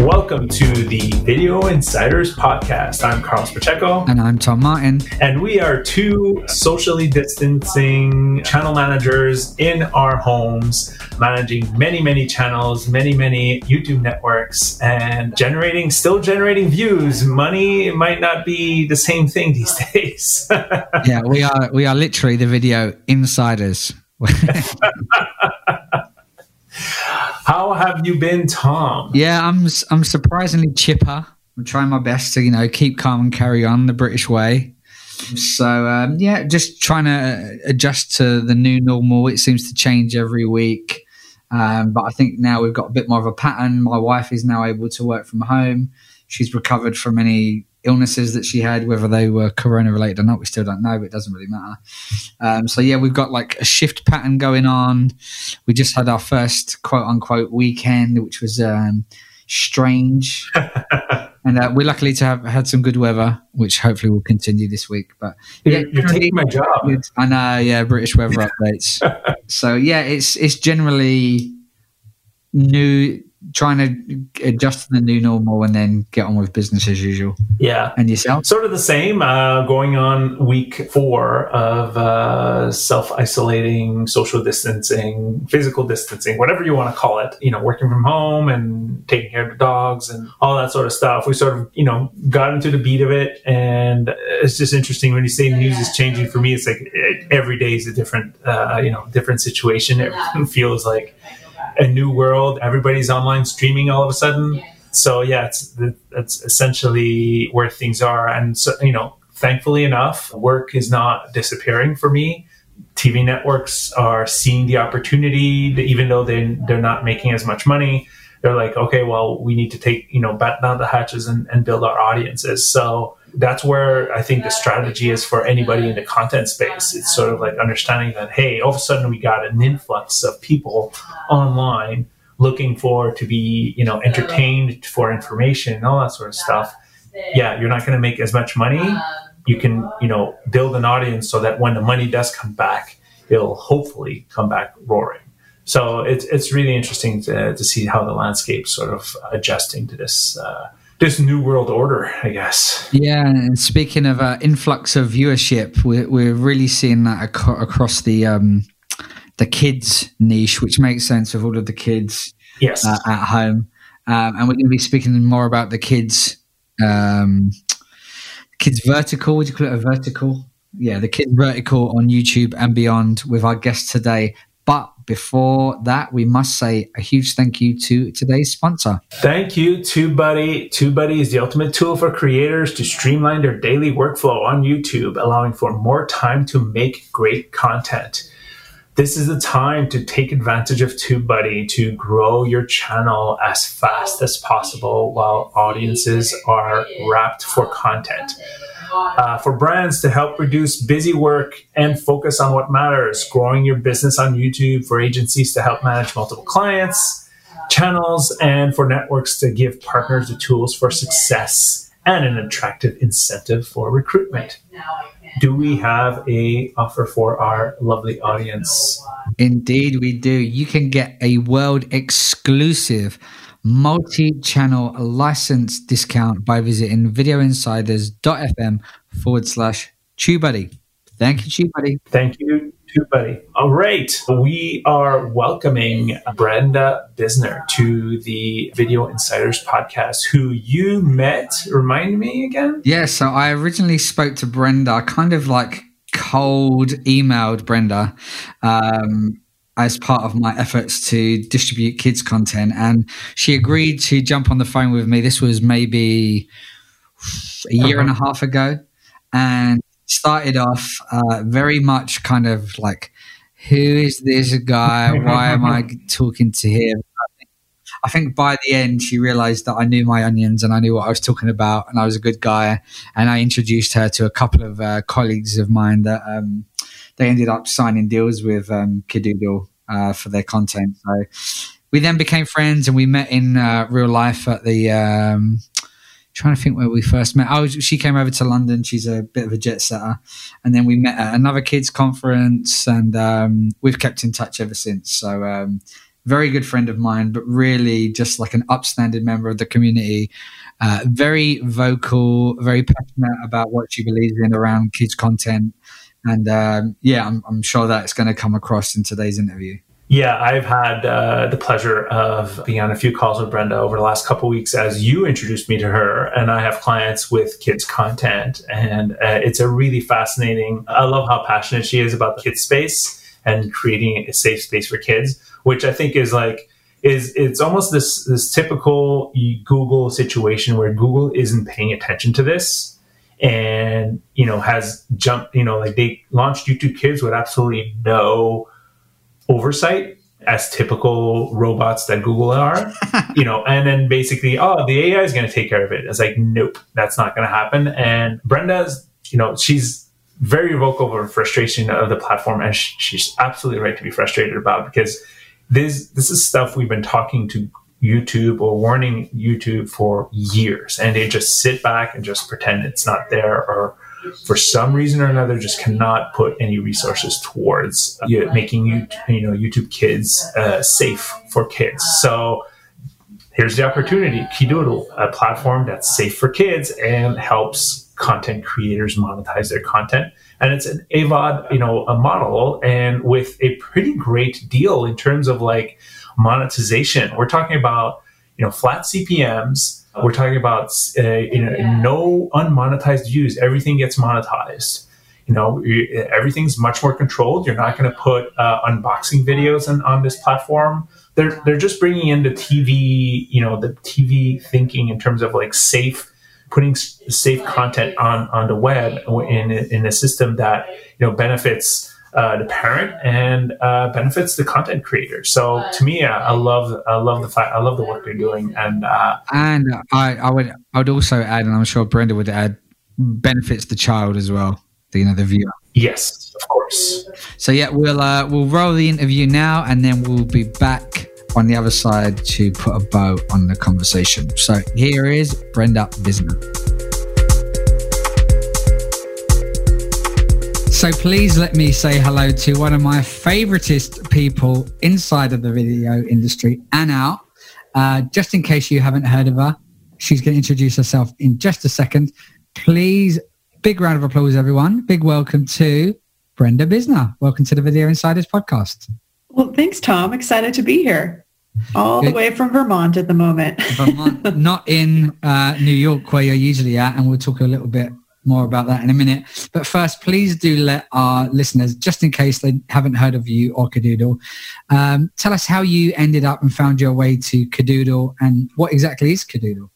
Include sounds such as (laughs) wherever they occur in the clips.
Welcome to the Video Insiders Podcast. I'm Carlos Pacheco. And I'm Tom Martin. And we are two socially distancing channel managers in our homes, managing many, many channels, many, many YouTube networks, and generating, still generating views. Money might not be the same thing these (laughs) days. yeah, we are we are literally the video insiders. (laughs) How have you been, Tom? Yeah, I'm I'm surprisingly chipper. I'm trying my best to you know keep calm and carry on the British way. So um, yeah, just trying to adjust to the new normal. It seems to change every week, um, but I think now we've got a bit more of a pattern. My wife is now able to work from home. She's recovered from any illnesses that she had, whether they were corona related or not, we still don't know, but it doesn't really matter. Um, so yeah, we've got like a shift pattern going on. We just had our first quote unquote weekend, which was um, strange. (laughs) and uh, we're lucky to have had some good weather, which hopefully will continue this week. But yeah, you're, taking my job. I know, yeah, British weather (laughs) updates. so yeah, it's it's generally new trying to adjust to the new normal and then get on with business as usual. Yeah. And yourself? Sort of the same. Uh, going on week four of uh, self isolating, social distancing, physical distancing, whatever you want to call it, you know, working from home and taking care of the dogs and all that sort of stuff. We sort of, you know, got into the beat of it. And it's just interesting when you say news is changing for me, it's like every day is a different, uh, you know, different situation. Everything (laughs) feels like a new world. Everybody's online streaming all of a sudden. So yeah, it's that's essentially where things are. And so you know, thankfully enough, work is not disappearing for me. TV networks are seeing the opportunity, even though they they're not making as much money. They're like, okay, well, we need to take you know bat down the hatches and, and build our audiences. So that's where I think the strategy is for anybody in the content space. It's sort of like understanding that, hey, all of a sudden we got an influx of people online looking for to be, you know, entertained for information and all that sort of stuff. Yeah, you're not going to make as much money. You can, you know, build an audience so that when the money does come back, it'll hopefully come back roaring. So it's it's really interesting to, to see how the landscape sort of adjusting to this uh, this new world order, I guess. Yeah, and speaking of uh, influx of viewership, we're, we're really seeing that ac- across the um, the kids niche, which makes sense with all of the kids yes. uh, at home. Um, and we're going to be speaking more about the kids, um, kids vertical. Would you call it a vertical? Yeah, the kids vertical on YouTube and beyond with our guest today, but before that, we must say a huge thank you to today's sponsor. Thank you, TubeBuddy. TubeBuddy is the ultimate tool for creators to streamline their daily workflow on YouTube, allowing for more time to make great content. This is the time to take advantage of TubeBuddy to grow your channel as fast as possible while audiences are wrapped for content uh, for brands to help reduce busy work and focus on what matters, growing your business on YouTube, for agencies to help manage multiple clients, channels, and for networks to give partners the tools for success and an attractive incentive for recruitment. Do we have a offer for our lovely audience? Indeed, we do. You can get a world exclusive multi-channel license discount by visiting videoinsiders.fm forward slash TubeBuddy. Thank you, TubeBuddy. Thank you, TubeBuddy. All right. We are welcoming Brenda Bisner to the Video Insiders podcast, who you met. Remind me again? Yeah, so I originally spoke to Brenda, kind of like cold emailed Brenda. Um, as part of my efforts to distribute kids content. And she agreed to jump on the phone with me. This was maybe a year and a uh-huh. half ago. And started off uh, very much kind of like who is this guy? Why am i (laughs) talking to him? I think by the end, she realized that I knew my onions and I knew what I was talking about, and I was a good guy. And I introduced her to a couple of uh, colleagues of mine that um, they ended up signing deals with um, Kidoodle uh, for their content. So we then became friends and we met in uh, real life at the. Um, trying to think where we first met. Oh, she came over to London. She's a bit of a jet setter, and then we met at another kids conference, and um, we've kept in touch ever since. So um, very good friend of mine, but really just like an upstanding member of the community. Uh, very vocal, very passionate about what she believes in around kids content. And um, yeah, I'm, I'm sure going to come across in today's interview. Yeah, I've had uh, the pleasure of being on a few calls with Brenda over the last couple weeks as you introduced me to her, and I have clients with kids content, and uh, it's a really fascinating. I love how passionate she is about the kids space and creating a safe space for kids, which I think is like is it's almost this this typical Google situation where Google isn't paying attention to this and you know has jumped you know like they launched YouTube Kids with absolutely no oversight as typical robots that Google are, (laughs) you know, and then basically, oh, the AI is going to take care of it. It's like, nope, that's not going to happen. And Brenda's, you know, she's very vocal over frustration of the platform, and she's absolutely right to be frustrated about because this this is stuff we've been talking to YouTube or warning YouTube for years, and they just sit back and just pretend it's not there or for some reason or another just cannot put any resources towards uh, making you you know YouTube Kids uh, safe for kids. So here's the opportunity: Kidoodle, a platform that's safe for kids and helps content creators monetize their content. And it's an AVOD, you know, a model, and with a pretty great deal in terms of like monetization. We're talking about you know flat CPMS we're talking about uh, you know, no unmonetized views. Everything gets monetized. You know, everything's much more controlled. You're not going to put uh, unboxing videos on, on this platform. They're they're just bringing in the TV, you know, the TV thinking in terms of like safe, putting safe content on on the web in in a system that you know benefits uh, the parent and uh, benefits the content creator. So to me, I, I love I love the fact I love the work they're doing, and uh, and I, I would I would also add, and I'm sure Brenda would add, benefits the child as well. The, you know the viewer. Yes, of course. So yeah, we'll uh, we'll roll the interview now, and then we'll be back on the other side to put a bow on the conversation. So here is Brenda Bisner. So please let me say hello to one of my favoritist people inside of the video industry, Anna. Uh, just in case you haven't heard of her, she's going to introduce herself in just a second. Please, big round of applause, everyone. Big welcome to Brenda Bisner. Welcome to the Video Insiders podcast. Well, thanks, Tom. Excited to be here. All Good. the way from Vermont at the moment. Vermont, not in uh, New York where you're usually at, and we'll talk a little bit more about that in a minute. But first, please do let our listeners, just in case they haven't heard of you or Kidoodle, um, tell us how you ended up and found your way to Kidoodle and what exactly is Kidoodle?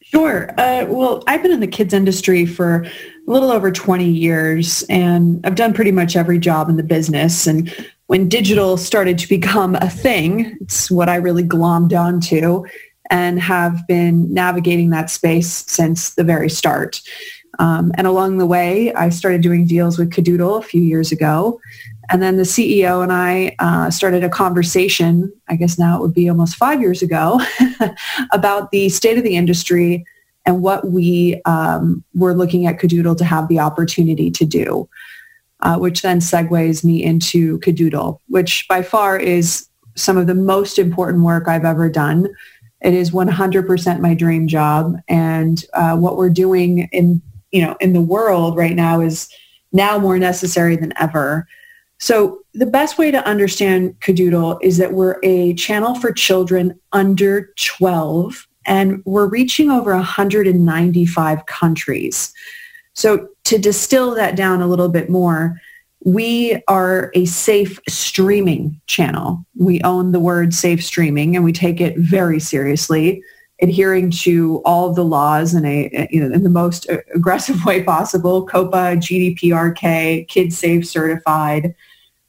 Sure. Uh, well, I've been in the kids industry for a little over 20 years and I've done pretty much every job in the business. And when digital started to become a thing, it's what I really glommed onto and have been navigating that space since the very start. Um, and along the way, I started doing deals with Kidoodle a few years ago. And then the CEO and I uh, started a conversation, I guess now it would be almost five years ago, (laughs) about the state of the industry and what we um, were looking at Kidoodle to have the opportunity to do, uh, which then segues me into Kidoodle, which by far is some of the most important work I've ever done. It is 100% my dream job. And uh, what we're doing in you know, in the world right now is now more necessary than ever. So the best way to understand Kidoodle is that we're a channel for children under 12 and we're reaching over 195 countries. So to distill that down a little bit more, we are a safe streaming channel. We own the word safe streaming and we take it very seriously adhering to all of the laws in a you know in the most aggressive (laughs) way possible. COPPA gdprk kids safe certified.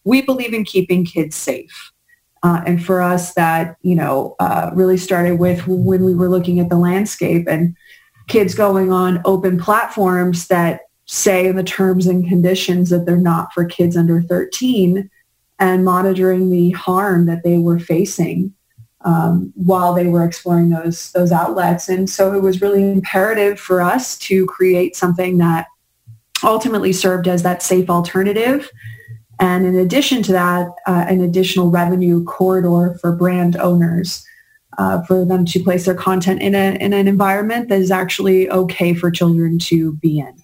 We believe in keeping kids safe. Uh, and for us that you know uh, really started with when we were looking at the landscape and kids going on open platforms that say in the terms and conditions that they're not for kids under 13 and monitoring the harm that they were facing um, while they were exploring those those outlets. And so it was really imperative for us to create something that ultimately served as that safe alternative And in addition to that, uh, an additional revenue corridor for brand owners uh, for them to place their content in, a, in an environment that is actually okay for children to be in.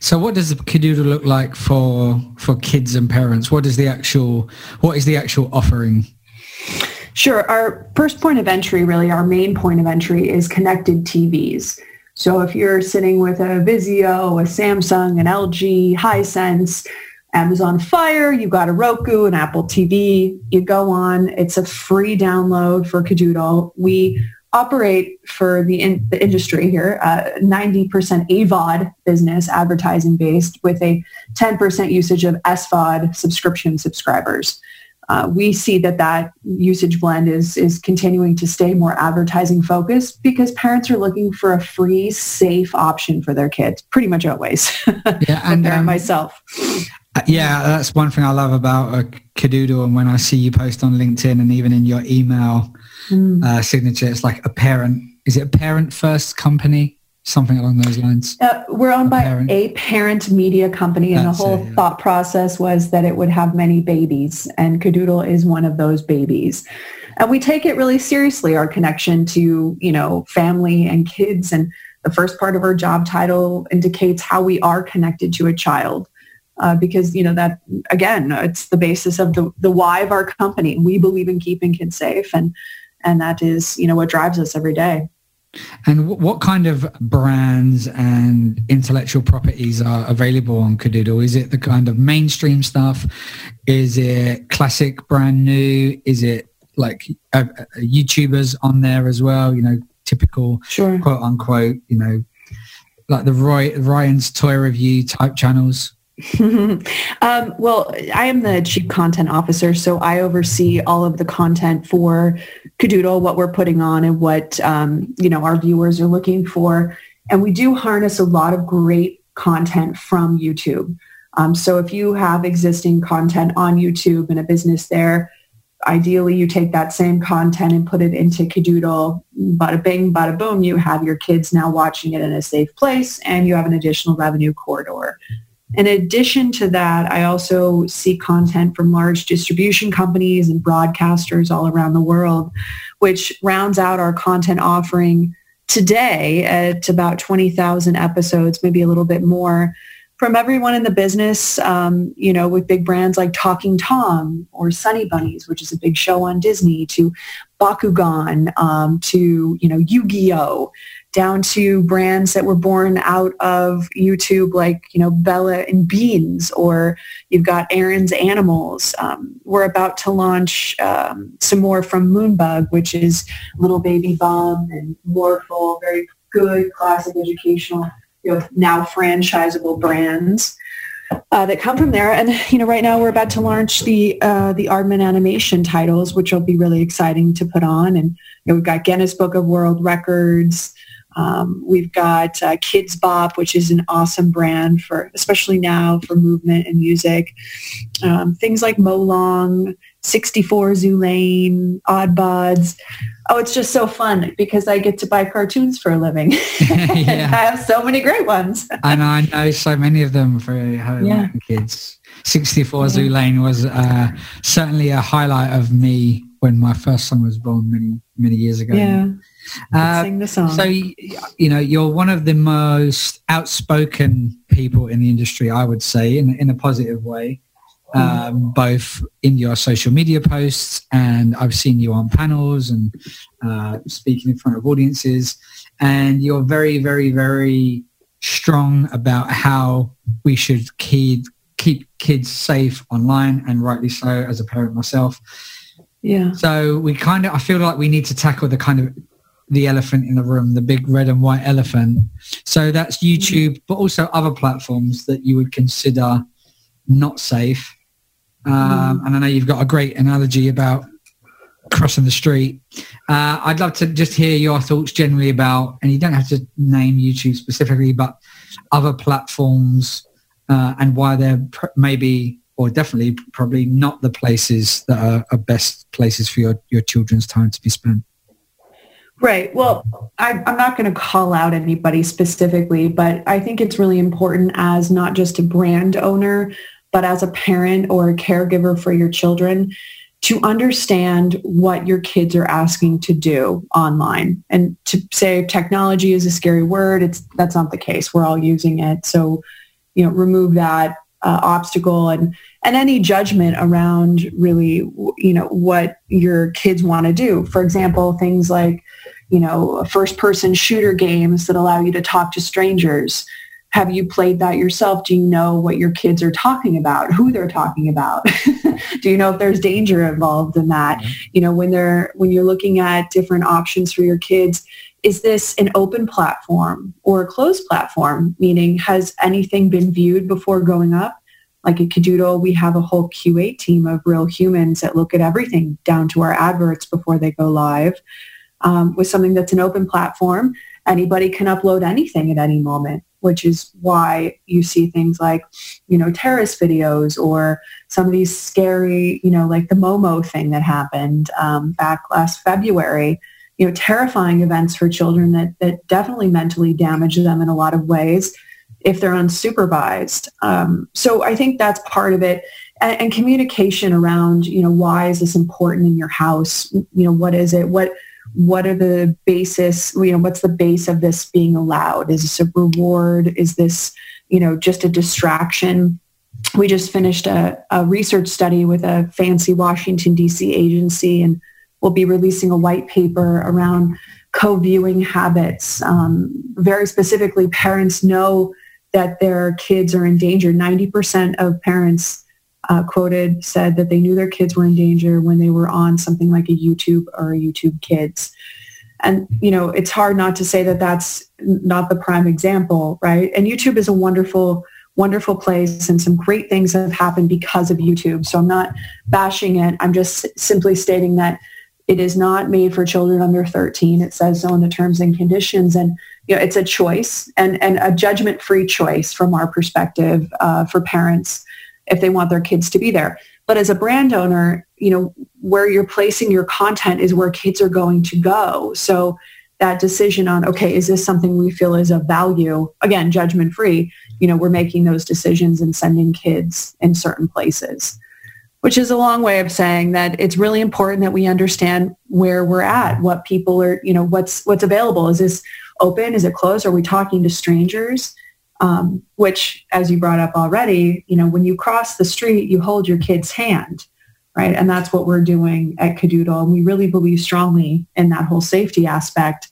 So what does the Kidoodle look like for for kids and parents? What is the actual what is the actual offering? Sure. Our first point of entry, really our main point of entry is connected TVs. So if you're sitting with a Vizio, a Samsung, an LG, Hisense, Amazon Fire, you've got a Roku, an Apple TV, you go on, it's a free download for Kidoodle. We operate for the, in, the industry here, uh, 90% AVOD business, advertising based, with a 10% usage of SVOD subscription subscribers. Uh, we see that that usage blend is is continuing to stay more advertising focused because parents are looking for a free, safe option for their kids. Pretty much always. (laughs) Yeah, and um, myself. Uh, yeah, that's one thing I love about a Kidoodle. And when I see you post on LinkedIn and even in your email mm. uh, signature, it's like a parent. Is it a parent first company? Something along those lines. Uh, we're owned a by parent. a parent media company, and that's the whole it, yeah. thought process was that it would have many babies, and Kidoodle is one of those babies. And we take it really seriously, our connection to, you know, family and kids. And the first part of our job title indicates how we are connected to a child uh, because you know that again it's the basis of the, the why of our company we believe in keeping kids safe and and that is you know what drives us every day and what kind of brands and intellectual properties are available on Kidoodle? Is it the kind of mainstream stuff? Is it classic, brand new? Is it like uh, uh YouTubers on there as well? You know, typical sure. quote unquote, you know, like the Roy Ryan's toy review type channels? (laughs) um, well, I am the chief content officer, so I oversee all of the content for Kidoodle, what we're putting on and what um, you know our viewers are looking for. And we do harness a lot of great content from YouTube. Um, so if you have existing content on YouTube and a business there, ideally you take that same content and put it into Kidoodle. Bada bing, bada boom, you have your kids now watching it in a safe place and you have an additional revenue corridor. In addition to that, I also see content from large distribution companies and broadcasters all around the world, which rounds out our content offering today at about 20,000 episodes, maybe a little bit more from everyone in the business, um, you know, with big brands like Talking Tom or Sunny Bunnies, which is a big show on Disney, to Bakugan, um, to, you know, Yu-Gi-Oh! Down to brands that were born out of YouTube, like you know Bella and Beans, or you've got Aaron's Animals. Um, we're about to launch um, some more from Moonbug, which is Little Baby Bum and Morphle, very good classic educational, you know, now franchisable brands. Uh, that come from there. And you know, right now we're about to launch the uh, the Aardman animation titles, which will be really exciting to put on. And you know, we've got Guinness Book of World Records, um, we've got uh, Kidz Bop, which is an awesome brand for, especially now for movement and music. Um, things like Molang, 64 Zoo Lane, Oddbods. Oh, it's just so fun because I get to buy cartoons for a living. (laughs) (laughs) I have so many great ones. and I know so many of them for home yeah. kids. 64 yeah. Zoo Lane was uh, certainly a highlight of me when my first son was born many, many years ago. Yeah. Uh, sing the song. So, you know, you're one of the most outspoken people in the industry, I would say, in, in a positive way, mm. um, both in your social media posts and I've seen you on panels and uh, speaking in front of audiences. And you're very, very, very strong about how we should keep, keep kids safe online and rightly so as a parent myself. Yeah. So we kind of, I feel like we need to tackle the kind of the elephant in the room, the big red and white elephant. So that's YouTube, but also other platforms that you would consider not safe. Um, and I know you've got a great analogy about crossing the street. Uh, I'd love to just hear your thoughts generally about, and you don't have to name YouTube specifically, but other platforms uh, and why they're pr- maybe or definitely probably not the places that are, are best places for your, your children's time to be spent. Right. Well, I, am not going to call out anybody specifically, but I think it's really important as not just a brand owner, but as a parent or a caregiver for your children, to understand what your kids are asking to do online. And to say technology is a scary word, it's that's not the case. We're all using it. So, you know, remove that uh, obstacle and and any judgment around really, you know, what your kids want to do. For example, things like, you know, first person shooter games that allow you to talk to strangers have you played that yourself? Do you know what your kids are talking about, who they're talking about? (laughs) Do you know if there's danger involved in that? Mm-hmm. You know, when they're when you're looking at different options for your kids, is this an open platform or a closed platform? Meaning, has anything been viewed before going up? Like at Kidoodle, we have a whole QA team of real humans that look at everything down to our adverts before they go live. Um, with something that's an open platform, anybody can upload anything at any moment which is why you see things like, you know, terrorist videos or some of these scary, you know, like the Momo thing that happened um, back last February, you know, terrifying events for children that, that definitely mentally damage them in a lot of ways if they're unsupervised. Um, so I think that's part of it. And, and communication around, you know, why is this important in your house? You know, what is it? What what are the basis, you know, what's the base of this being allowed? Is this a reward? Is this, you know, just a distraction? We just finished a, a research study with a fancy Washington, D.C. agency, and we'll be releasing a white paper around co-viewing habits. Um, very specifically, parents know that their kids are in danger. 90% of parents uh, quoted said that they knew their kids were in danger when they were on something like a YouTube or a YouTube Kids. And, you know, it's hard not to say that that's not the prime example, right? And YouTube is a wonderful, wonderful place and some great things have happened because of YouTube. So I'm not bashing it. I'm just simply stating that it is not made for children under 13. It says so in the terms and conditions. And, you know, it's a choice and, and a judgment-free choice from our perspective uh, for parents if they want their kids to be there. But as a brand owner, you know, where you're placing your content is where kids are going to go. So that decision on, okay, is this something we feel is of value? Again, judgment free, you know, we're making those decisions and sending kids in certain places, which is a long way of saying that it's really important that we understand where we're at, what people are, you know, what's, what's available. Is this open? Is it closed? Are we talking to strangers? um, which, as you brought up already, you know, when you cross the street, you hold your kid's hand, right? And that's what we're doing at Kidoodle. And we really believe strongly in that whole safety aspect,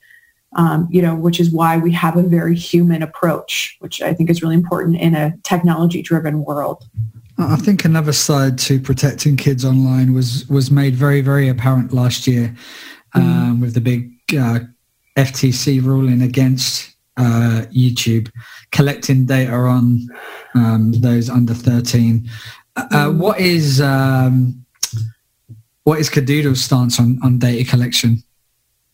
um, you know, which is why we have a very human approach, which I think is really important in a technology-driven world. I think another side to protecting kids online was was made very, very apparent last year mm-hmm. um, mm with the big uh, FTC ruling against uh, YouTube, collecting data on um, those under 13. Uh, mm. what is um, what is Kidoodle's stance on, on data collection?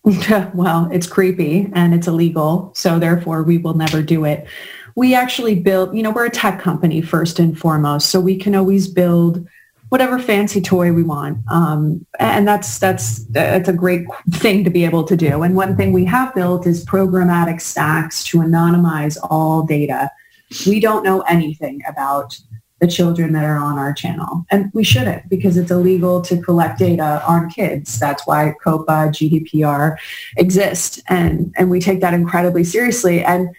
(laughs) well, it's creepy and it's illegal, so therefore we will never do it. We actually build, you know, we're a tech company first and foremost, so we can always build whatever fancy toy we want. Um, and that's, that's, that's a great thing to be able to do. And one thing we have built is programmatic stacks to anonymize all data. We don't know anything about the children that are on our channel. And we shouldn't because it's illegal to collect data on kids. That's why COPPA, GDPR exist. And, and we take that incredibly seriously. And,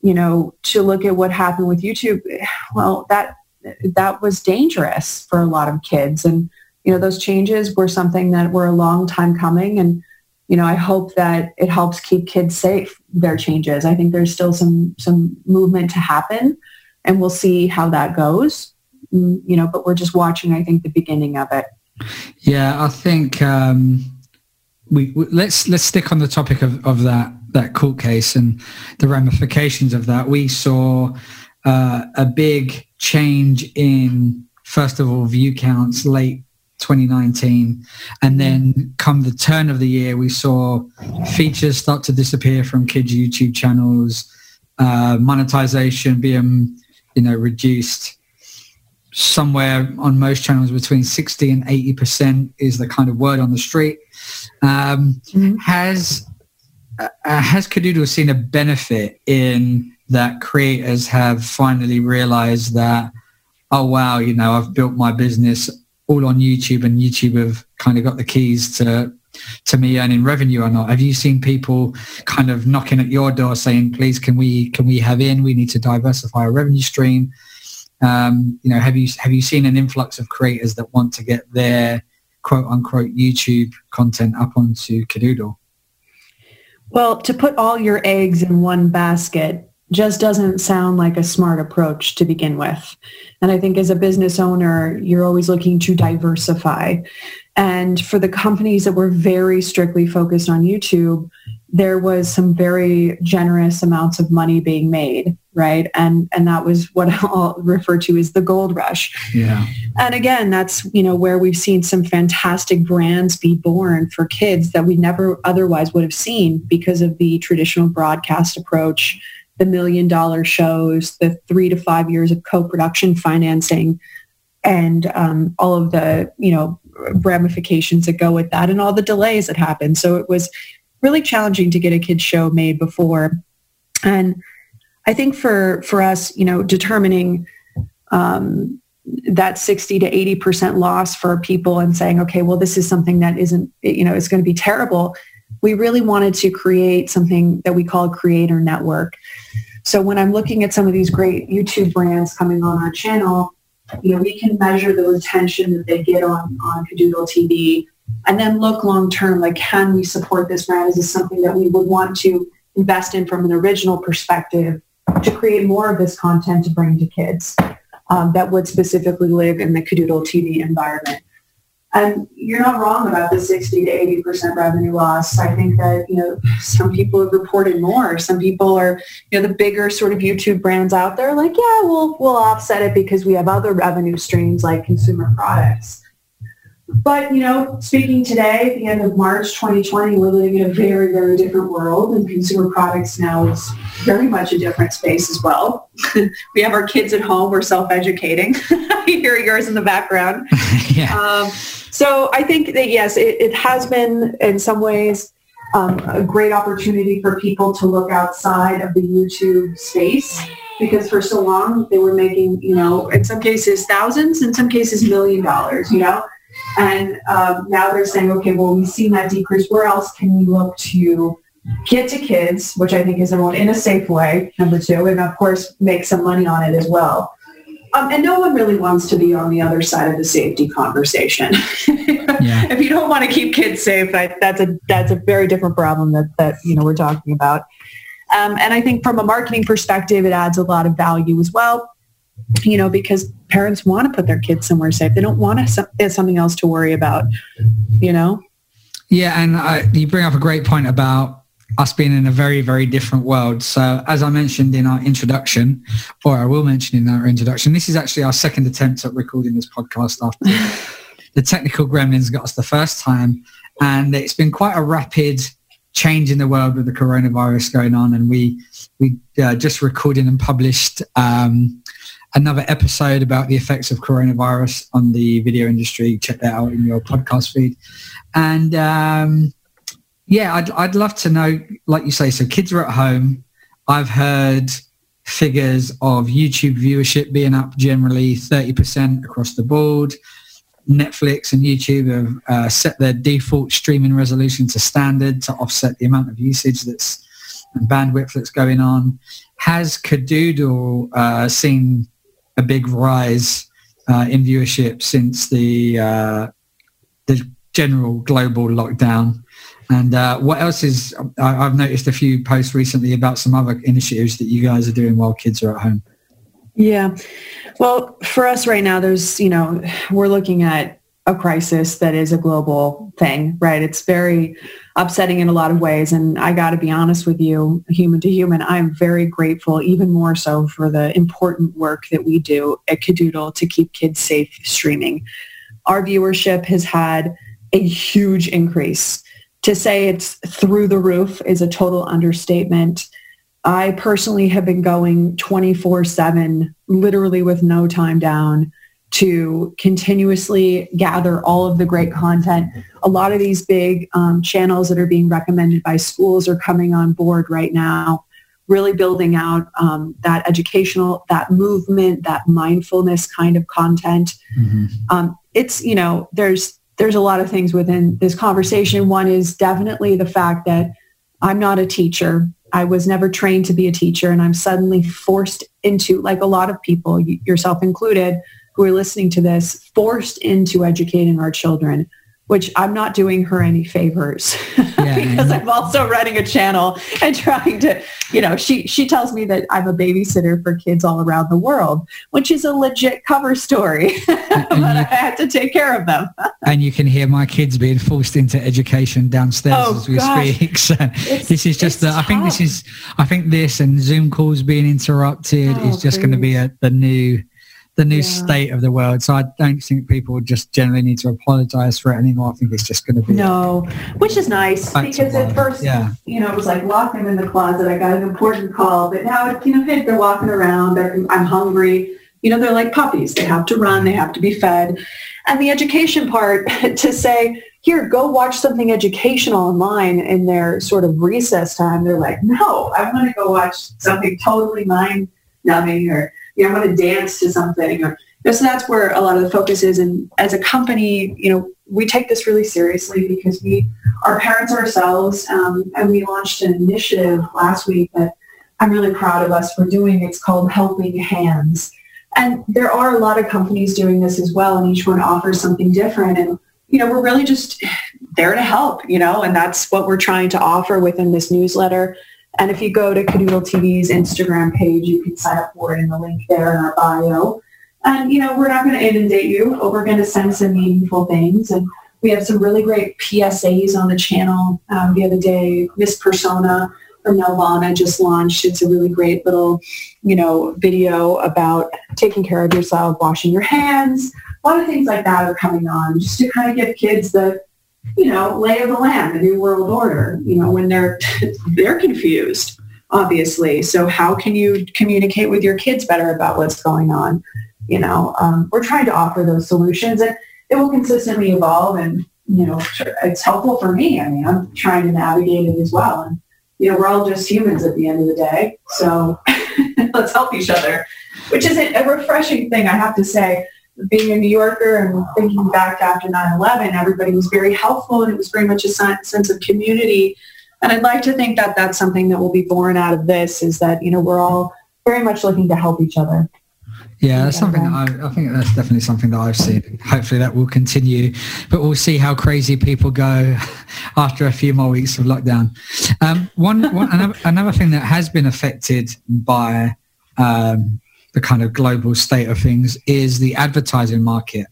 you know, to look at what happened with YouTube, well, that that was dangerous for a lot of kids. And, you know, those changes were something that were a long time coming. And, you know, I hope that it helps keep kids safe, their changes. I think there's still some, some movement to happen and we'll see how that goes, mm, you know, but we're just watching, I think, the beginning of it. Yeah, I think um, we, we let's let's stick on the topic of, of that that court case and the ramifications of that. We saw uh, a big change in, first of all, view counts late 2019. And then come the turn of the year, we saw features start to disappear from kids' YouTube channels, uh, monetization being, you know, reduced somewhere on most channels between 60 and 80% is the kind of word on the street. Um, mm-hmm. Has uh, has Kidoodle seen a benefit in that creators have finally realized that oh wow, you know, I've built my business all on YouTube and YouTube have kind of got the keys to to me earning revenue or not? Have you seen people kind of knocking at your door saying, please, can we can we have in? We need to diversify our revenue stream. Um, you know, have you have you seen an influx of creators that want to get their quote unquote YouTube content up onto Kidoodle? Well, to put all your eggs in one basket just doesn't sound like a smart approach to begin with. And I think as a business owner, you're always looking to diversify. And for the companies that were very strictly focused on YouTube, there was some very generous amounts of money being made, right? And and that was what (laughs) I'll refer to as the gold rush. Yeah. And again, that's you know where we've seen some fantastic brands be born for kids that we never otherwise would have seen because of the traditional broadcast approach, the million dollar shows, the three to five years of co-production financing, and um, all of the you know ramifications that go with that and all the delays that happen. So it was really challenging to get a kids show made before. And I think for, for us, you know, determining um, that 60 to 80% loss for people and saying, okay, well, this is something that isn't, you know, it's going to be terrible. We really wanted to create something that we call creator network. So when I'm looking at some of these great YouTube brands coming on our channel, you know, we can measure the retention that they get on, on Kidoodle TV and then look long term, like can we support this brand? Is this something that we would want to invest in from an original perspective to create more of this content to bring to kids um, that would specifically live in the Kidoodle TV environment? And you're not wrong about the 60 to 80% revenue loss. I think that, you know, some people have reported more. Some people are, you know, the bigger sort of YouTube brands out there like, yeah, we'll, we'll offset it because we have other revenue streams like consumer products. But, you know, speaking today, at the end of March 2020, we're living in a very, very different world and consumer products now is very much a different space as well. (laughs) we have our kids at home. We're self-educating. (laughs) you hear yours in the background. (laughs) yeah. Um, so I think that, yes, it, it has been in some ways um, a great opportunity for people to look outside of the YouTube space because for so long they were making, you know, in some cases thousands, in some cases million dollars, you know. And um, now they're saying, okay, well, we've seen that decrease. Where else can we look to get to kids, which I think is one in a safe way, number two, and of course make some money on it as well. Um, and no one really wants to be on the other side of the safety conversation. (laughs) yeah. If you don't want to keep kids safe, I, that's a that's a very different problem that that you know we're talking about. Um, and I think from a marketing perspective, it adds a lot of value as well you know, because parents want to put their kids somewhere safe. They don't want to have something else to worry about, you know? Yeah, and I, you bring up a great point about us being in a very, very different world. So as I mentioned in our introduction, or I will mention in our introduction, this is actually our second attempt at recording this podcast after (laughs) the technical gremlins got us the first time. And it's been quite a rapid change in the world with the coronavirus going on. And we, we uh, just recorded and published um, another episode about the effects of coronavirus on the video industry. Check that out in your podcast feed. And um, yeah, I'd, I'd love to know, like you say, so kids are at home. I've heard figures of YouTube viewership being up generally 30% across the board. Netflix and YouTube have uh, set their default streaming resolution to standard to offset the amount of usage that's and bandwidth that's going on. Has Kidoodle uh, seen a big rise uh, in viewership since the uh, the general global lockdown. And uh, what else is? I, have noticed a few posts recently about some other initiatives that you guys are doing while kids are at home. Yeah, well, for us right now, there's you know we're looking at a crisis that is a global thing, right? It's very upsetting in a lot of ways. And I got to be honest with you, human to human, I'm very grateful, even more so for the important work that we do at Kidoodle to keep kids safe streaming. Our viewership has had a huge increase. To say it's through the roof is a total understatement. I personally have been going 24-7, literally with no time down to continuously gather all of the great content. A lot of these big um, channels that are being recommended by schools are coming on board right now really building out um, that educational, that movement, that mindfulness kind of content. Mm-hmm. Um, it's, you know, there's, there's a lot of things within this conversation. One is definitely the fact that I'm not a teacher. I was never trained to be a teacher and I'm suddenly forced into, like a lot of people, yourself included, who are listening to this, forced into educating our children which I'm not doing her any favors (laughs) yeah, because I'm also running a channel and trying to, you know, she, she tells me that I'm a babysitter for kids all around the world, which is a legit cover story, (laughs) but you, I had to take care of them. (laughs) and you can hear my kids being forced into education downstairs oh, as we gosh. speak. So it's, this is just the, I think this is, I think this and Zoom calls being interrupted oh, is just going to be a, the new, the new yeah. state of the world. So I don't think people just generally need to apologize for it anymore. I think it's just going to be no, which is nice because at first, yeah. you know, it was like lock them in the closet. I got an important call, but now you know, hey, they're walking around. They're, I'm hungry. You know, they're like puppies. They have to run. They have to be fed. And the education part (laughs) to say, here, go watch something educational online in their sort of recess time. They're like, no, I want to go watch something totally mind numbing or you know, I want to dance to something or you know, so that's where a lot of the focus is. And as a company, you know, we take this really seriously because we are parents ourselves um, and we launched an initiative last week that I'm really proud of us for doing. It's called Helping Hands. And there are a lot of companies doing this as well, and each one offers something different. And, you know, we're really just there to help, you know, and that's what we're trying to offer within this newsletter. And if you go to Kidoodle TV's Instagram page, you can sign up for it in the link there in our bio. And, you know, we're not going to inundate you, but we're going to send some meaningful things. And we have some really great PSAs on the channel. Um, the other day, Miss Persona from Nelvana just launched. It's a really great little, you know, video about taking care of yourself, washing your hands. A lot of things like that are coming on just to kind of give kids the you know, lay of the land, the new world order, you know, when they're, (laughs) they're confused, obviously. So how can you communicate with your kids better about what's going on? You know, um, we're trying to offer those solutions and it will consistently evolve and, you know, it's helpful for me. I mean, I'm trying to navigate it as well. And, you know, we're all just humans at the end of the day. So (laughs) let's help each other, which is a refreshing thing, I have to say being a New Yorker and thinking back after 9-11, everybody was very helpful and it was very much a sense of community. And I'd like to think that that's something that will be born out of this is that, you know, we're all very much looking to help each other. Yeah, that's something I, I, think that's definitely something that I've seen. Hopefully that will continue, but we'll see how crazy people go (laughs) after a few more weeks of lockdown. Um, one, one another, another, thing that has been affected by um, the kind of global state of things is the advertising market.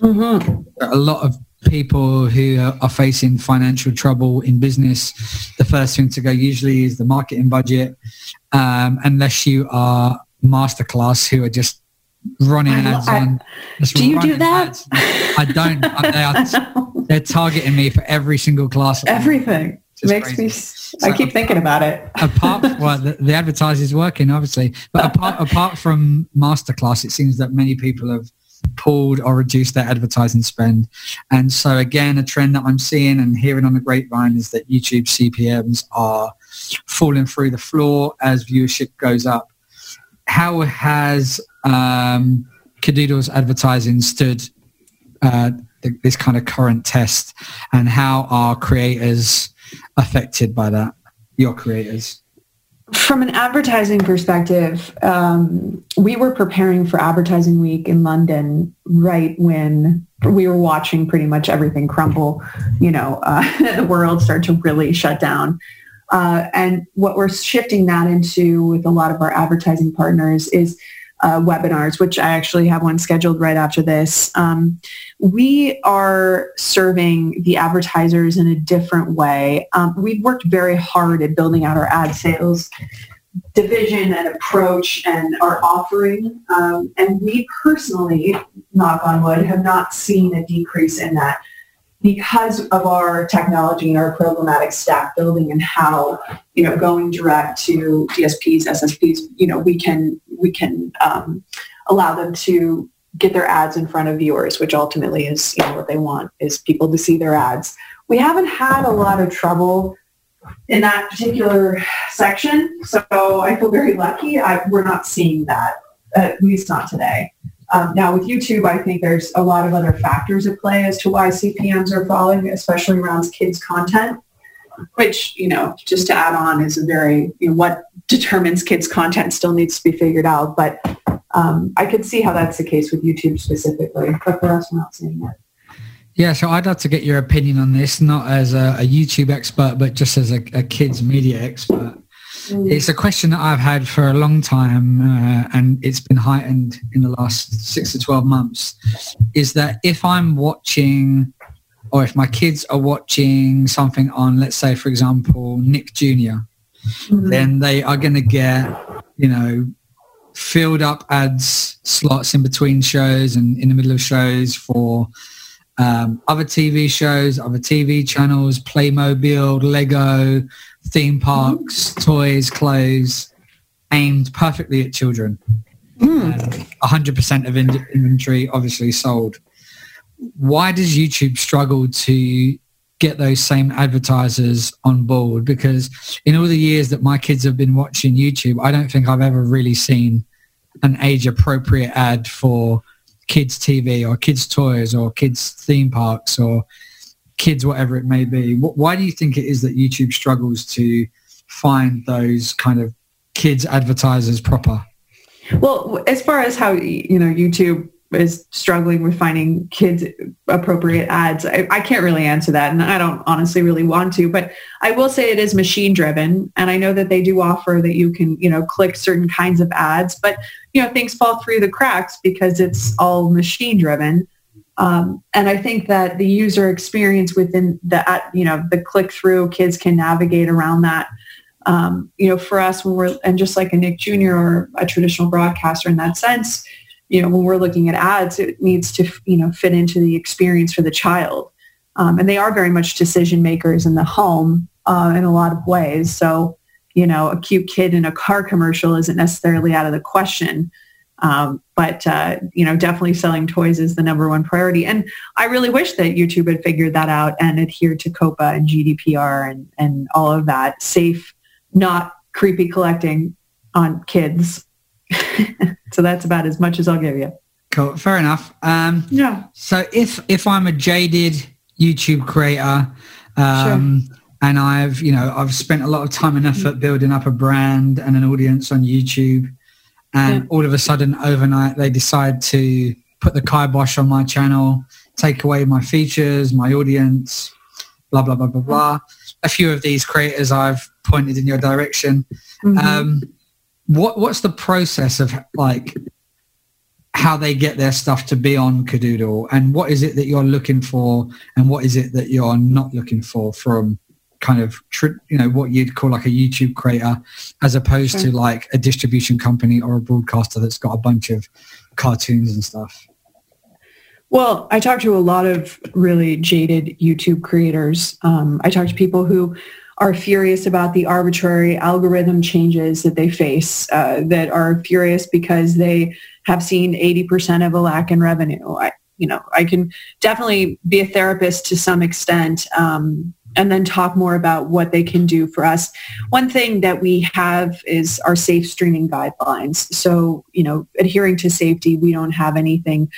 Mm-hmm. A lot of people who are facing financial trouble in business, the first thing to go usually is the marketing budget, um, unless you are masterclass who are just running ads I, on. Do you do that? Ads. I don't. they are, (laughs) they're targeting me for every single class. Everything makes crazy. me. I keep thinking about it. (laughs) apart, well, the, the advertising is working, obviously, but apart apart from masterclass, it seems that many people have pulled or reduced their advertising spend. And so again, a trend that I'm seeing and hearing on the grapevine is that YouTube CPMs are falling through the floor as viewership goes up. How has um, Kidoodle's advertising stood uh, this kind of current test and how are creators affected by that, your creators? From an advertising perspective, um, we were preparing for Advertising Week in London right when we were watching pretty much everything crumble, you know, uh, (laughs) the world start to really shut down. Uh, and what we're shifting that into with a lot of our advertising partners is uh, webinars, which I actually have one scheduled right after this. Um, we are serving the advertisers in a different way. Um, we've worked very hard at building out our ad sales division and approach and our offering. Um, and we personally, knock on wood, have not seen a decrease in that because of our technology and our programmatic stack building and how you know going direct to DSPs, SSPs, you know we can we can um, allow them to get their ads in front of viewers, which ultimately is you know what they want is people to see their ads. We haven't had a lot of trouble in that particular section. So I feel very lucky. I, we're not seeing that, at least not today. Um, now with YouTube, I think there's a lot of other factors at play as to why CPMs are falling, especially around kids content, which, you know, just to add on is a very, you know, what determines kids content still needs to be figured out. But um, I could see how that's the case with YouTube specifically, but for us, we're not seeing it. Yeah, so I'd like to get your opinion on this, not as a, a YouTube expert, but just as a, a kids media expert. Mm. It's a question that I've had for a long time, uh, and it's been heightened in the last six to 12 months, is that if I'm watching or if my kids are watching something on, let's say, for example, Nick junior mm-hmm. then they are going to get, you know, filled up ads slots in between shows and in the middle of shows for um, other TV shows, other TV channels, Playmobil, Lego, theme parks, mm. toys, clothes, aimed perfectly at children. Mm. 100% of in- inventory obviously sold. Why does YouTube struggle to get those same advertisers on board? Because in all the years that my kids have been watching YouTube, I don't think I've ever really seen an age appropriate ad for kids TV or kids toys or kids theme parks or kids whatever it may be. Why do you think it is that YouTube struggles to find those kind of kids advertisers proper? Well, as far as how you know YouTube is struggling with finding kids appropriate ads. I, I, can't really answer that and I don't honestly really want to, but I will say it is machine driven. And I know that they do offer that you can, you know, click certain kinds of ads, but you know, things fall through the cracks because it's all machine driven. Um, and I think that the user experience within the, you know, the click through kids can navigate around that. Um, you know, for us when we're, and just like a Nick Jr. or a traditional broadcaster in that sense, you know, when we're looking at ads, it needs to, you know, fit into the experience for the child. Um, and they are very much decision makers in the home uh, in a lot of ways. So, you know, a cute kid in a car commercial isn't necessarily out of the question. Um, but, uh, you know, definitely selling toys is the number one priority. And I really wish that YouTube had figured that out and adhered to COPPA and GDPR and, and all of that safe, not creepy collecting on kids (laughs) so that's about as much as I'll give you. Cool. Fair enough. Um, yeah. So if if I'm a jaded YouTube creator, um, sure. and I've you know I've spent a lot of time and effort building up a brand and an audience on YouTube, and yeah. all of a sudden overnight they decide to put the kibosh on my channel, take away my features, my audience, blah blah blah blah blah. A few of these creators I've pointed in your direction. Mm-hmm. Um, what what's the process of like how they get their stuff to be on Kidoodle? And what is it that you're looking for? And what is it that you're not looking for from kind of you know what you'd call like a YouTube creator as opposed to like a distribution company or a broadcaster that's got a bunch of cartoons and stuff. Well, I talk to a lot of really jaded YouTube creators. Um, I talk to people who are furious about the arbitrary algorithm changes that they face, uh, that are furious because they have seen 80% of a lack in revenue. I, you know, I can definitely be a therapist to some extent um, and then talk more about what they can do for us. One thing that we have is our safe streaming guidelines. So, you know, adhering to safety, we don't have anything,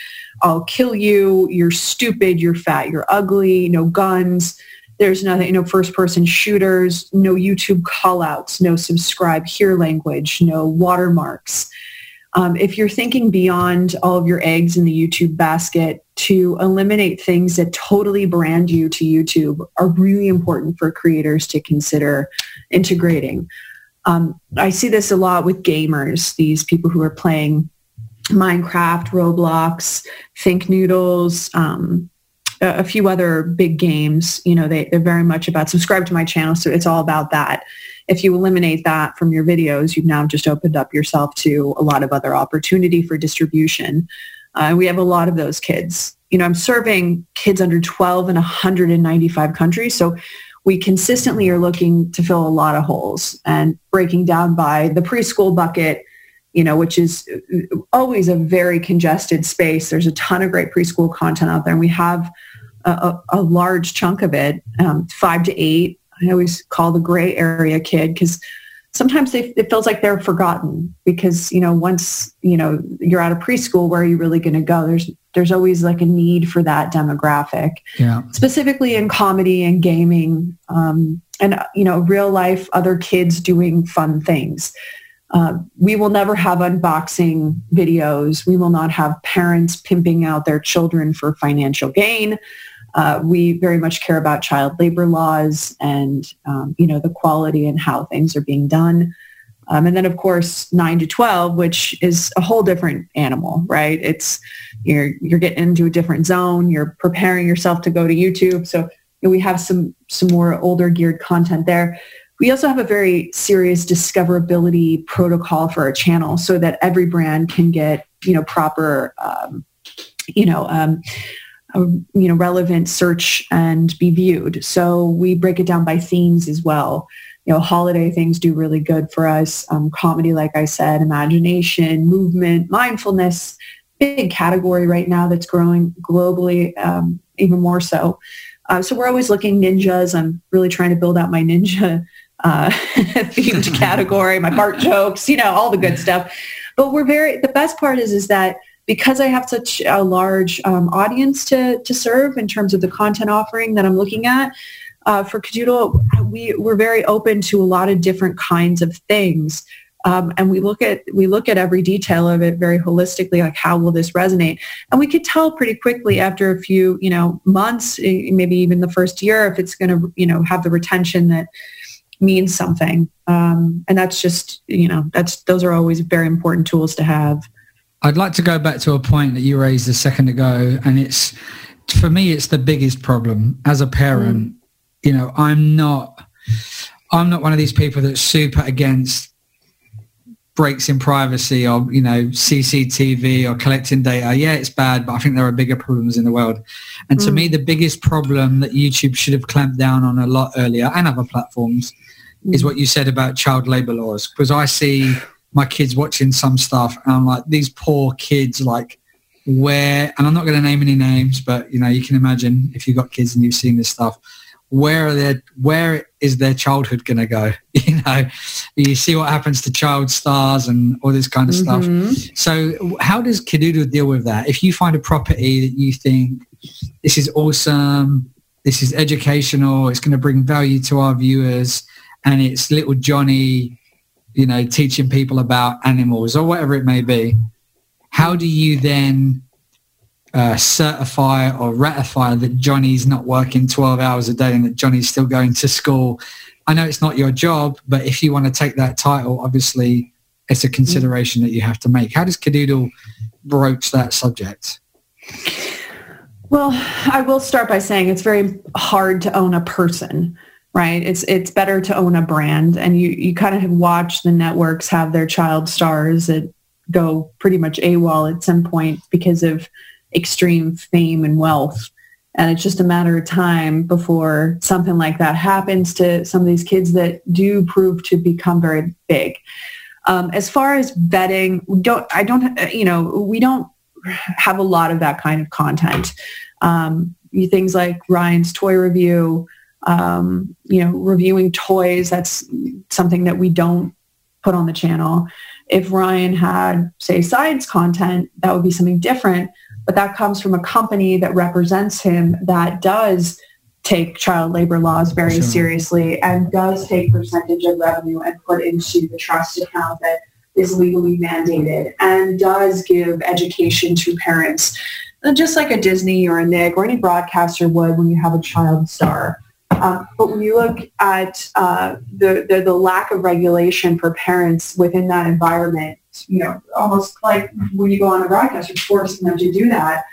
I'll kill you, you're stupid, you're fat, you're ugly, no guns, there's nothing, you know, first person shooters, no YouTube callouts, no subscribe here language, no watermarks. Um, if you're thinking beyond all of your eggs in the YouTube basket to eliminate things that totally brand you to YouTube are really important for creators to consider integrating. Um, I see this a lot with gamers, these people who are playing Minecraft, Roblox, Thinknoodles, um, a few other big games. You know, they, they're very much about subscribe to my channel. So it's all about that. If you eliminate that from your videos, you've now just opened up yourself to a lot of other opportunity for distribution. Uh, we have a lot of those kids. You know, I'm serving kids under 12 in 195 countries. So we consistently are looking to fill a lot of holes and breaking down by the preschool bucket, you know, which is always a very congested space. There's a ton of great preschool content out there. And we have a, a large chunk of it, um, five to eight, I always call the gray area kid because sometimes they, it feels like they're forgotten because you know once you know you're out of preschool where are you really going to go? There's there's always like a need for that demographic. Yeah. Specifically in comedy and gaming um, and you know real life other kids doing fun things. Uh, we will never have unboxing videos. We will not have parents pimping out their children for financial gain uh, we very much care about child labor laws and um, you know the quality and how things are being done. Um, and then of course nine to twelve, which is a whole different animal, right? It's you're you're getting into a different zone. You're preparing yourself to go to YouTube. So we have some some more older geared content there. We also have a very serious discoverability protocol for our channel so that every brand can get you know proper um, you know um, you know relevant search and be viewed. So we break it down by themes as well. You know, holiday things do really good for us. Um, comedy, like I said, imagination, movement, mindfulness, big category right now that's growing globally, um, even more so. Uh, so we're always looking ninjas. I'm really trying to build out my ninja uh, (laughs) themed (laughs) category, my Bart jokes, you know, all the good stuff. But we're very, the best part is, is that because I have such a large um, audience to, to serve in terms of the content offering that I'm looking at, uh, for Kidoodle, we, we're very open to a lot of different kinds of things. Um, and we look at we look at every detail of it very holistically, like how will this resonate? And we could tell pretty quickly after a few, you know, months, maybe even the first year, if it's going to, you know, have the retention that means something. Um, and that's just, you know, that's those are always very important tools to have. I'd like to go back to a point that you raised a second ago, and it's for me, it's the biggest problem as a parent. Mm. You know, I'm not, I'm not one of these people that's super against breaks in privacy or you know CCTV or collecting data. Yeah, it's bad, but I think there are bigger problems in the world. And mm. to me, the biggest problem that YouTube should have clamped down on a lot earlier and other platforms mm. is what you said about child labor laws. Because I see my kids watching some stuff and I'm like, these poor kids, like where, and I'm not going to name any names, but you know, you can imagine if you've got kids and you've seen this stuff, where are their, where is their childhood going to go? (laughs) You know, you see what happens to child stars and all this kind of mm-hmm. stuff. So how does Kidoodle deal with that? If you find a property that you think this is awesome, this is educational, it's going to bring value to our viewers, and it's little Johnny you know, teaching people about animals or whatever it may be, how do you then uh, certify or ratify that Johnny's not working 12 hours a day and that Johnny's still going to school? I know it's not your job, but if you want to take that title, obviously it's a consideration that you have to make. How does Kidoodle broach that subject? Well, I will start by saying it's very hard to own a person right? It's it's better to own a brand, and you you kind of have watched the networks have their child stars that go pretty much AWOL at some point because of extreme fame and wealth. And it's just a matter of time before something like that happens to some of these kids that do prove to become very big. Um, as far as vetting, we don't I don't you know we don't have a lot of that kind of content. Um, things like Ryan's toy review, um, you know, reviewing toys. That's something that we don't put on the channel. If Ryan had, say, science content, that would be something different. But that comes from a company that represents him that does take child labor laws very sure. seriously and does take percentage of revenue and put into the trust account that is legally mandated and does give education to parents, just like a Disney or a Nick or any broadcaster would when you have a child star. Um, but when you look at uh, the, the, the lack of regulation for parents within that environment, you know, almost like when you go on a broadcast, you're forcing them to do that.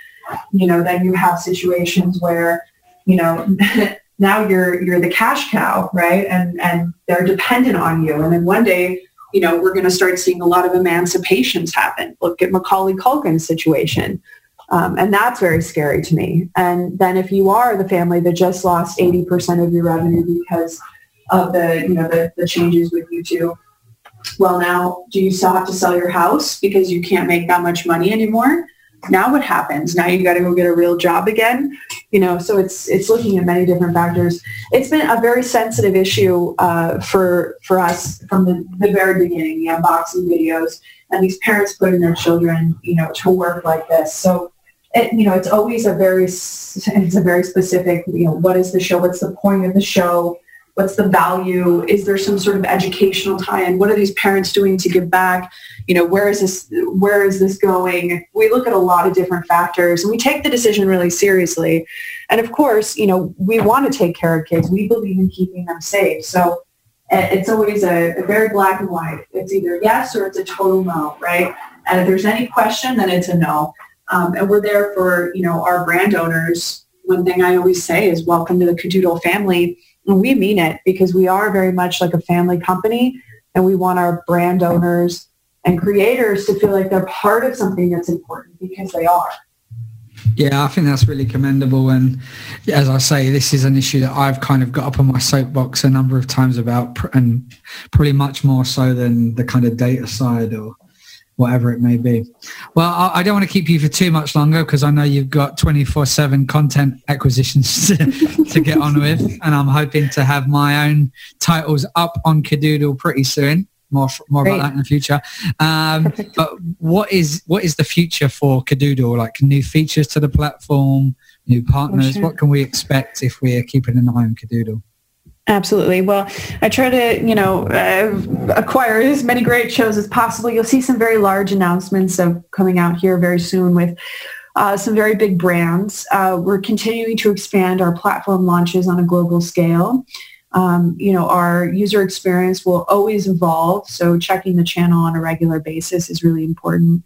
You know, then you have situations where, you know, (laughs) now you're you're the cash cow, right? And and they're dependent on you. And then one day, you know, we're going to start seeing a lot of emancipations happen. Look at Macaulay Culkin's situation um, and that's very scary to me. And then if you are the family that just lost 80% of your revenue because of the, you know, the, the changes with YouTube, well, now do you still have to sell your house because you can't make that much money anymore? now what happens? Now you got to go get a real job again. You know, so it's it's looking at many different factors. It's been a very sensitive issue uh, for for us from the, the very beginning. The unboxing videos and these parents putting their children, you know, to work like this. So it, you know, it's always a very, it's a very specific, you know, what is the show? What's the point of the show? What's the value? Is there some sort of educational tie-in? What are these parents doing to give back? You know, where is this, where is this going? We look at a lot of different factors and we take the decision really seriously. And of course, you know, we want to take care of kids. We believe in keeping them safe. So eh, it's always a, a very black and white. It's either yes or it's a total no, right? And if there's any question, then it's a no. Um, and we're there for, you know, our brand owners. One thing I always say is welcome to the Kidoodle family. And we mean it because we are very much like a family company and we want our brand owners and creators to feel like they're part of something that's important because they are. Yeah, I think that's really commendable. And as I say, this is an issue that I've kind of got up on my soapbox a number of times about and probably much more so than the kind of data side or whatever it may be. Well, I, don't want to keep you for too much longer because I know you've got 24-7 content acquisitions (laughs) to, to get on with. And I'm hoping to have my own titles up on Kidoodle pretty soon. More, more about that in the future. Um, (laughs) but what is what is the future for Kidoodle? Like new features to the platform, new partners. Sure. What can we expect if we're keeping an eye on Kidoodle? Absolutely. Well, I try to, you know, uh, acquire as many great shows as possible. You'll see some very large announcements of coming out here very soon with uh, some very big brands. Uh, we're continuing to expand our platform launches on a global scale. Um, you know, our user experience will always evolve, so checking the channel on a regular basis is really important.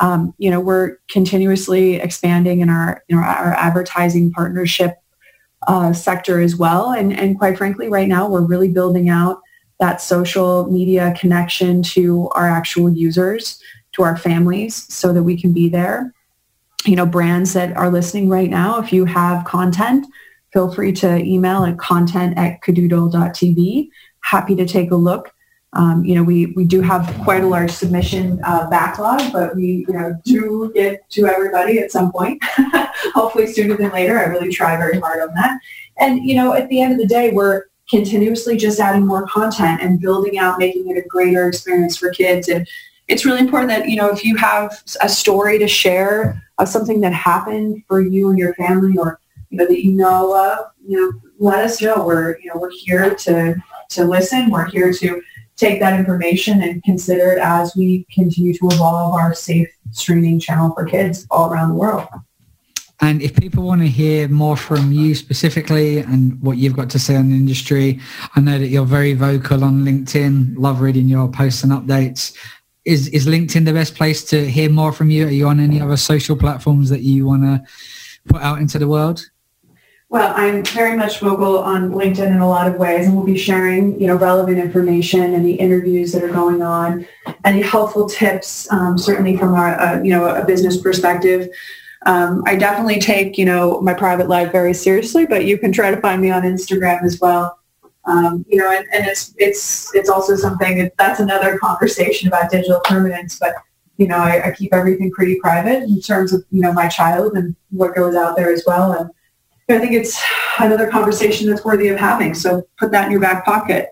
Um, you know, we're continuously expanding in our, you know, our advertising partnership uh, sector as well. And, and quite frankly, right now we're really building out that social media connection to our actual users, to our families, so that we can be there. You know, brands that are listening right now, if you have content, feel free to email at content at kidoodle.tv. Happy to take a look. Um, you know, we, we do have quite a large submission uh, backlog, but we you know, do get to everybody at some point, (laughs) hopefully sooner than later. I really try very hard on that. And, you know, at the end of the day, we're continuously just adding more content and building out, making it a greater experience for kids. And it's really important that, you know, if you have a story to share of something that happened for you and your family or, you know, that you know of, you know, let us know. We're, you know, we're here to, to listen. We're here to take that information and consider it as we continue to evolve our safe streaming channel for kids all around the world. And if people want to hear more from you specifically and what you've got to say on the industry, I know that you're very vocal on LinkedIn. Love reading your posts and updates. Is is LinkedIn the best place to hear more from you? Are you on any other social platforms that you want to put out into the world? Well, I'm very much vocal on LinkedIn in a lot of ways, and we'll be sharing, you know, relevant information and the interviews that are going on, any helpful tips, um, certainly from our, uh, you know, a business perspective. Um, I definitely take, you know, my private life very seriously, but you can try to find me on Instagram as well. Um, you know, and, and, it's it's it's also something that's another conversation about digital permanence, but you know, I, I keep everything pretty private in terms of you know my child and what goes out there as well, and I think it's another conversation that's worthy of having. So put that in your back pocket.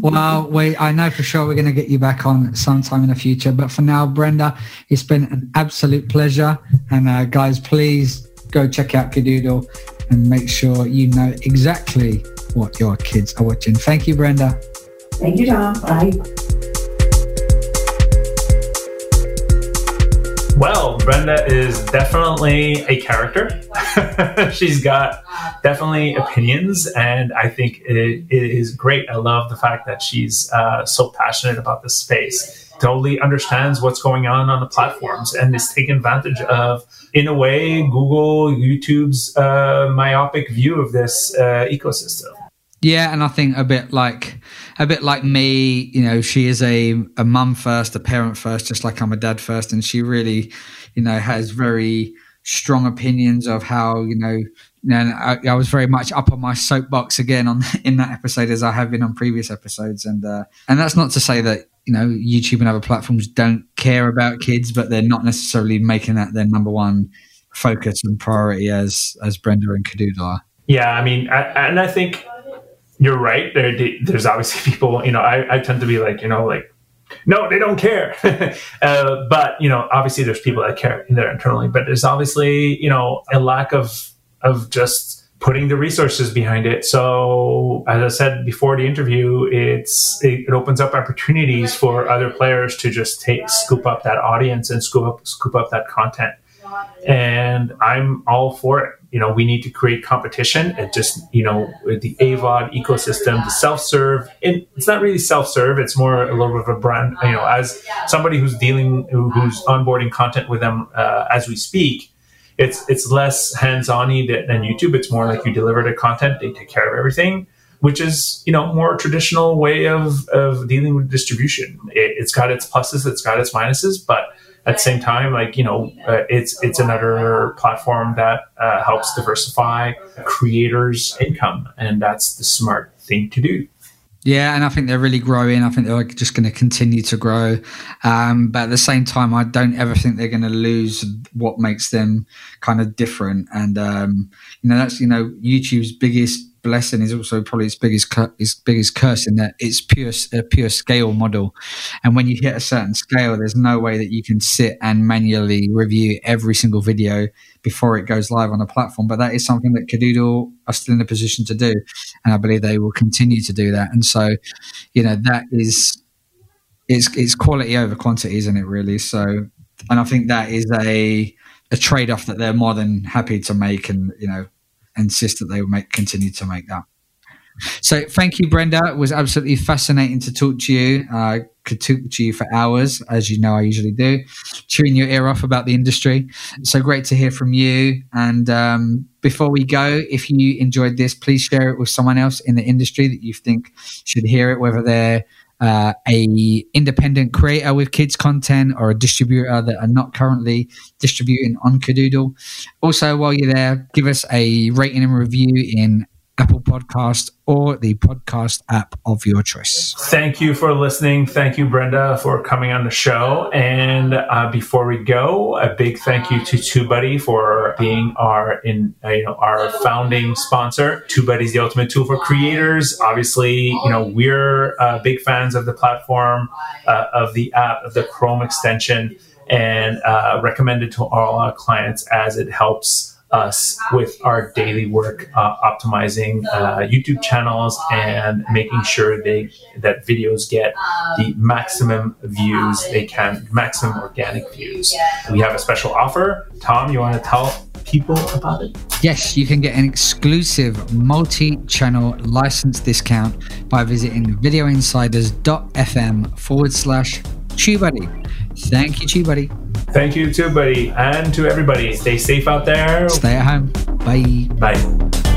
(laughs) well, we, I know for sure we're going to get you back on sometime in the future. But for now, Brenda, it's been an absolute pleasure. And uh, guys, please go check out Kidoodle and make sure you know exactly what your kids are watching. Thank you, Brenda. Thank you, Tom. Bye. Well, Brenda is definitely a character. (laughs) She's got definitely opinions, and I think it, it is great. I love the fact that she's uh, so passionate about this space. Totally understands what's going on on the platforms and is taking advantage of, in a way, Google, YouTube's uh, myopic view of this uh, ecosystem. Yeah, and I think a bit like a bit like me, you know, she is a a mum first, a parent first, just like I'm a dad first, and she really, you know, has very strong opinions of how you know. Know, I, I, was very much up on my soapbox again on (laughs) in that episode as I have been on previous episodes, and uh, and that's not to say that you know YouTube and other platforms don't care about kids, but they're not necessarily making that their number one focus and priority as as Brenda and Kidoodle are. Yeah, I mean, I, and I think you're right. There, there's obviously (laughs) people. You know, I, I tend to be like, you know, like no, they don't care. (laughs) uh, but you know, obviously, there's people that care there internally. But there's obviously, you know, a lack of of just putting the resources behind it. So, as I said before the interview, it's it, it opens up opportunities for other players to just take scoop up that audience and scoop up scoop up that content. And I'm all for it. You know, we need to create competition and just, you know, the AVOD ecosystem, the self-serve. it's not really self-serve. It's more a little bit of a brand, you know, as somebody who's dealing, who's onboarding content with them uh, as we speak, it's it's less hands-on than YouTube. It's more like you deliver the content, they take care of everything, which is you know more traditional way of of dealing with distribution. It, has got its pluses, it's got its minuses, but at the same time, like you know, uh, it's it's another platform that uh, helps diversify creators' income, and that's the smart thing to do. Yeah, and I think they're really growing. I think they're just going to continue to grow. Um, but at the same time, I don't ever think they're going to lose what makes them kind of different. And um, you know, that's you know YouTube's biggest blessing is also probably its biggest its biggest curse in that it's pure a pure scale model, and when you hit a certain scale, there's no way that you can sit and manually review every single video before it goes live on a platform. But that is something that Kidoodle are still in a position to do, and I believe they will continue to do that. And so, you know, that is it's it's quality over quantity, isn't it? Really. So, and I think that is a a trade off that they're more than happy to make, and you know insist that they will make continue to make that. So thank you, Brenda. It was absolutely fascinating to talk to you. Uh, could talk to you for hours, as you know I usually do, chewing your ear off about the industry. So great to hear from you. And um, before we go, if you enjoyed this, please share it with someone else in the industry that you think should hear it, whether they're uh, a independent creator with kids content or a distributor that are not currently distributing on Kidoodle. Also, while you're there, give us a rating and review in Apple Podcast or the podcast app of your choice. Thank you for listening. Thank you, Brenda, for coming on the show. And uh, before we go, a big thank you to TubeBuddy for being our in uh, you know our founding sponsor. TubeBuddy is the ultimate tool for creators. Obviously, you know we're uh, big fans of the platform, uh, of the app, of the Chrome extension, and uh, recommended to all our clients as it helps us with our daily work uh, optimizing uh, YouTube channels and making sure they that videos get the maximum views they can, maximum organic views. We have a special offer. Tom, you want to tell people about it? Yes, you can get an exclusive multi-channel license discount by visiting videoinsiders.fm forward slash TubeBuddy. Thank you, TubeBuddy. Thank you, TubeBuddy, and to everybody. Stay safe out there. Stay at home. Bye. Bye.